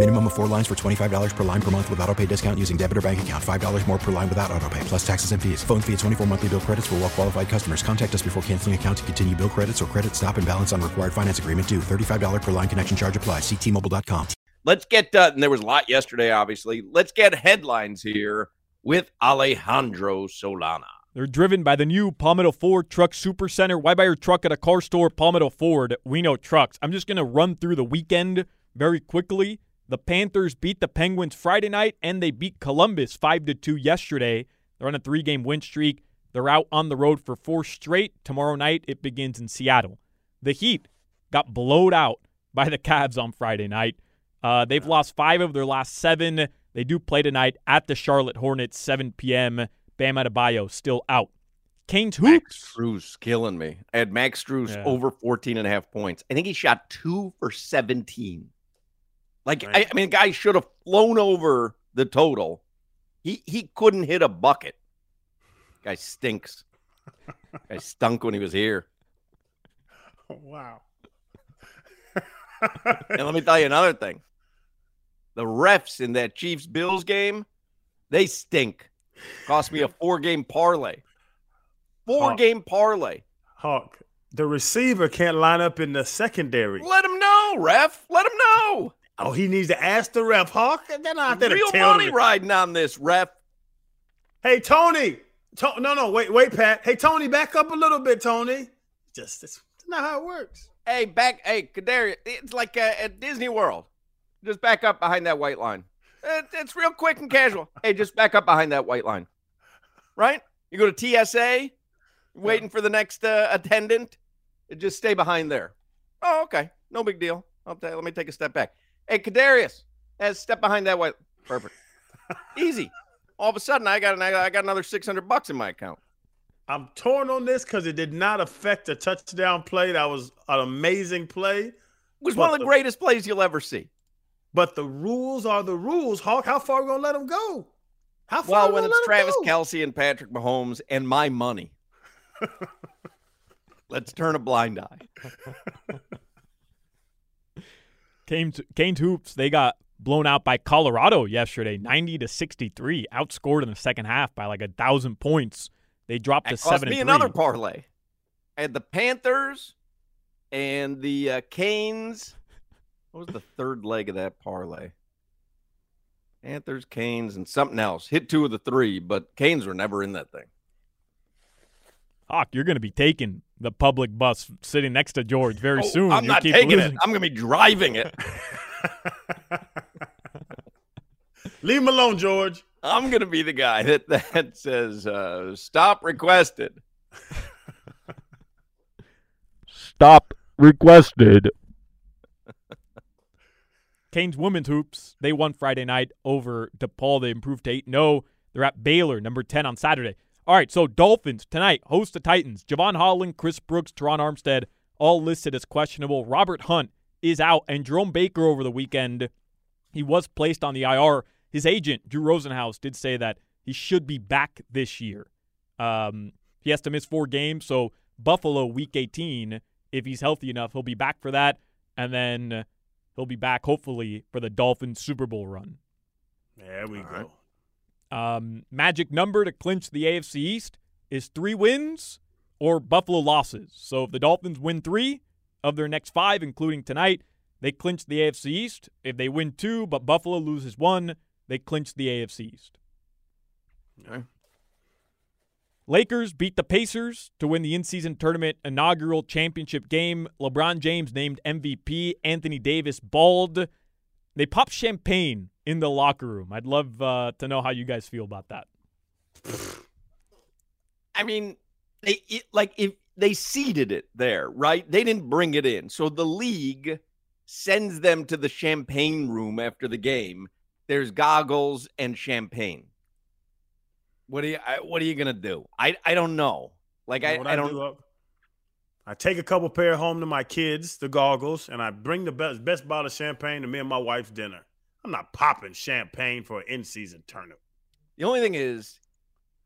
Minimum of four lines for $25 per line per month with auto pay discount using debit or bank account. $5 more per line without auto pay, plus taxes and fees. Phone fee at 24 monthly bill credits for well qualified customers. Contact us before canceling account to continue bill credits or credit stop and balance on required finance agreement due. $35 per line connection charge applies. Ctmobile.com. Let's get, uh, and there was a lot yesterday, obviously. Let's get headlines here with Alejandro Solana. They're driven by the new Palmetto Ford Truck Super Center. Why buy your truck at a car store? Palmetto Ford. We know trucks. I'm just going to run through the weekend very quickly. The Panthers beat the Penguins Friday night, and they beat Columbus 5 to 2 yesterday. They're on a three game win streak. They're out on the road for four straight. Tomorrow night, it begins in Seattle. The Heat got blowed out by the Cavs on Friday night. Uh, they've lost five of their last seven. They do play tonight at the Charlotte Hornets, 7 p.m. Bam Adebayo still out. Canes Max hoops. Strus killing me. I had Max Strus Yeah. over 14 and a half points. I think he shot two for 17. Like, I, I mean, the guy should have flown over the total. He he couldn't hit a bucket. Guy stinks. guy stunk when he was here. wow. And let me tell you another thing. The refs in that Chiefs Bills game, they stink. Cost me a four game parlay. Four Oh. game parlay. Hoch, the receiver can't line up in the secondary. Let him know, ref. Let him know. Oh, he needs to ask the ref, Hoch. And then I have to Real tell money him. riding on this, ref. Hey, Tony. To- no, no, wait, wait, Pat. Hey, Tony, back up a little bit, Tony. Just that's not how it works. Hey, back. Hey, Kadarius. It's like uh, at Disney World. Just back up behind that white line. It, it's real quick and casual. hey, just back up behind that white line. Right? You go to TSA, waiting for the next uh, attendant. Just stay behind there. Oh, okay. No big deal. I'll let me take a step back. Hey, Kadarius, hey, step behind that white. Perfect. Easy. All of a sudden, I got an, I got another six hundred bucks in my account. I'm torn on this because it did not affect a touchdown play. That was an amazing play. It was one of the the- greatest plays you'll ever see. But the rules are the rules. Hoch, how far are we gonna let him go? How far Well, we when it's Travis go? Kelce and Patrick Mahomes and my money, let's turn a blind eye. Canes, Canes hoops. They got blown out by Colorado yesterday, 90 to 63. Outscored in the second half by like a thousand points. They dropped That to cost seven me another parlay. I had the Panthers and the uh, Canes. What was the third leg of that parlay? Panthers, Canes, and something else. Hit two of the three, but Canes were never in that thing. Hoch, you're going to be taking the public bus sitting next to George very Oh, soon. I'm You not keep taking losing. it. I'm going to be driving it. Leave him alone, George. I'm going to be the guy that, that says, uh, stop requested. Stop requested. Canes women's hoops, they won Friday night over DePaul. They improved to 8 0. They're at Baylor, number 10 on Saturday. All right, so Dolphins tonight host the Titans. Jevon Holland, Chris Brooks, Terron Armstead, all listed as questionable. Robert Hunt is out, and Jerome Baker over the weekend, he was placed on the IR. His agent, Drew Rosenhaus, did say that he should be back this year. Um, he has to miss four games, so Buffalo week 18, if he's healthy enough, he'll be back for that, and then he'll be back hopefully for the Dolphins Super Bowl run. There we go. Um, magic number to clinch the AFC East is three wins or Buffalo losses. So if the Dolphins win three of their next five, including tonight, they clinch the AFC East. If they win two, but Buffalo loses one, they clinch the AFC East. Okay. Lakers beat the Pacers to win the in-season tournament inaugural championship game. LeBron James named MVP. Anthony Davis balled. They pop champagne in the locker room. I'd love uh, to know how you guys feel about that. I mean, they it, like if they seeded it there, right? They didn't bring it in, so the league sends them to the champagne room after the game. There's goggles and champagne. What are you? I, what are you gonna do? I I don't know. Like You know I, I don't. do, Hoch? I take a couple pair home to my kids, the goggles, and I bring the best best bottle of champagne to me and my wife's dinner. I'm not popping champagne for an in-season tournament. The only thing is,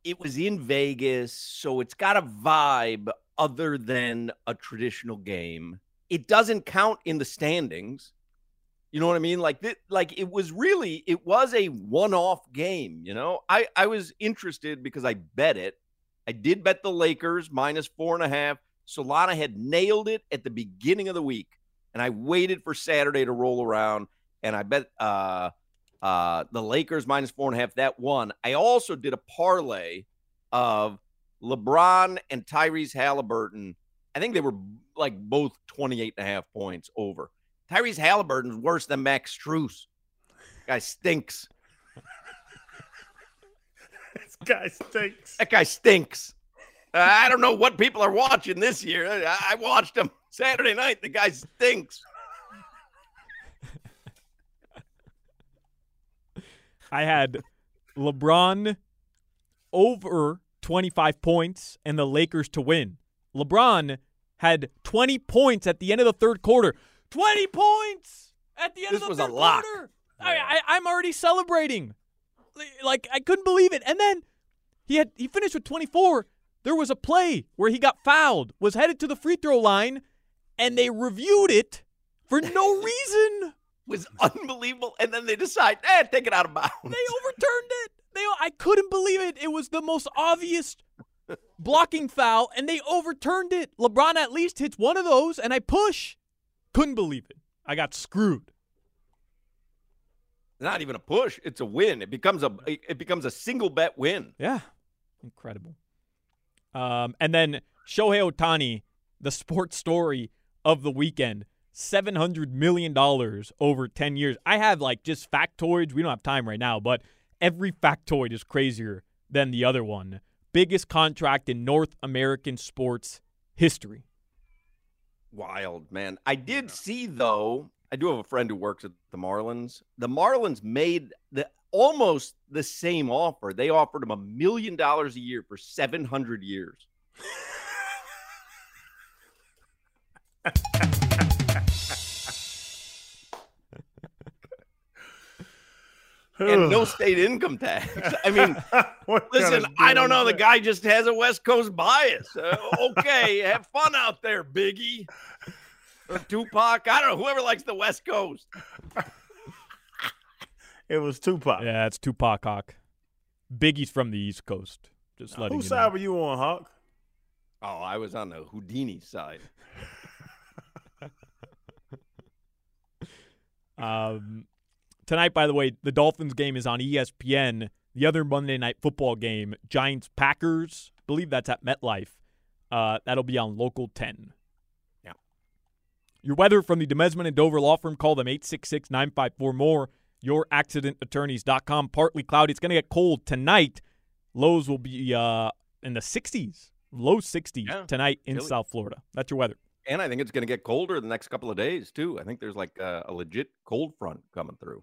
it was in Vegas, so it's got a vibe other than a traditional game. It doesn't count in the standings. You know what I mean? Like th- like it was really it was a one-off game, you know? I I was interested because I bet it. I did bet the Lakers minus four and a half. Solana had nailed it at the beginning of the week, and I waited for Saturday to roll around, and I bet uh uh, the Lakers minus four and a half. That one. I also did a parlay of LeBron and Tyrese Halliburton. I think they were like both 28 and a half points over. Tyrese Halliburton's worse than Max Strus. Guy stinks. This guy stinks. That guy stinks. Uh, I don't know what people are watching this year. I, I watched him Saturday night. The guy stinks. I had LeBron over 25 points and the Lakers to win. LeBron had 20 points at the end of the third quarter. 20 points at the end This of the was a third lock. quarter. I, I, I'm already celebrating. Like I couldn't believe it. And then he had he finished with 24. There was a play where he got fouled, was headed to the free throw line, and they reviewed it for no reason. Was unbelievable. And then they decide, eh, take it out of bounds. They overturned it. They I couldn't believe it. It was the most obvious blocking foul, and they overturned it. LeBron at least hits one of those, and I push. Couldn't believe it. I got screwed. not even a push. It's a win. It becomes a it becomes a single bet win. Yeah, incredible. Um, and then Shohei Ohtani, the sports story of the weekend. Seven hundred million dollars over ten years. I have like just factoids. We don't have time right now, but every factoid is crazier than the other one. Biggest contract in North American sports history. Wild, man. I did see though, I do have a friend who works at the Marlins. The Marlins made the almost the same offer. They offered him a million dollars a year for 700 years. and no state income tax. I mean, listen, I don't know. The guy just has a West Coast bias. Uh, okay, have fun out there, Biggie. Or Tupac. I don't know. Whoever likes the West Coast. It was Tupac. Yeah, it's Tupac Hoch. Biggie's from the East Coast. Just letting Whose you side know. were you on, Hoch? Oh, I was on the Houdini side. Um, tonight, by the way, the Dolphins game is on ESPN. The other Monday night football game, Giants Packers, believe that's at MetLife. Uh, that'll be on Local 10. Yeah. Your weather from the Demesman and Dover Law Firm. Call them 866 954 more. YourAccidentAttorneys.com. Partly cloudy. It's going to get cold tonight. Lows will be uh, in the 60s, low 60s Yeah, tonight in. South Florida. That's your weather. And I think it's going to get colder the next couple of days, too. I think there's like a, a legit cold front coming through.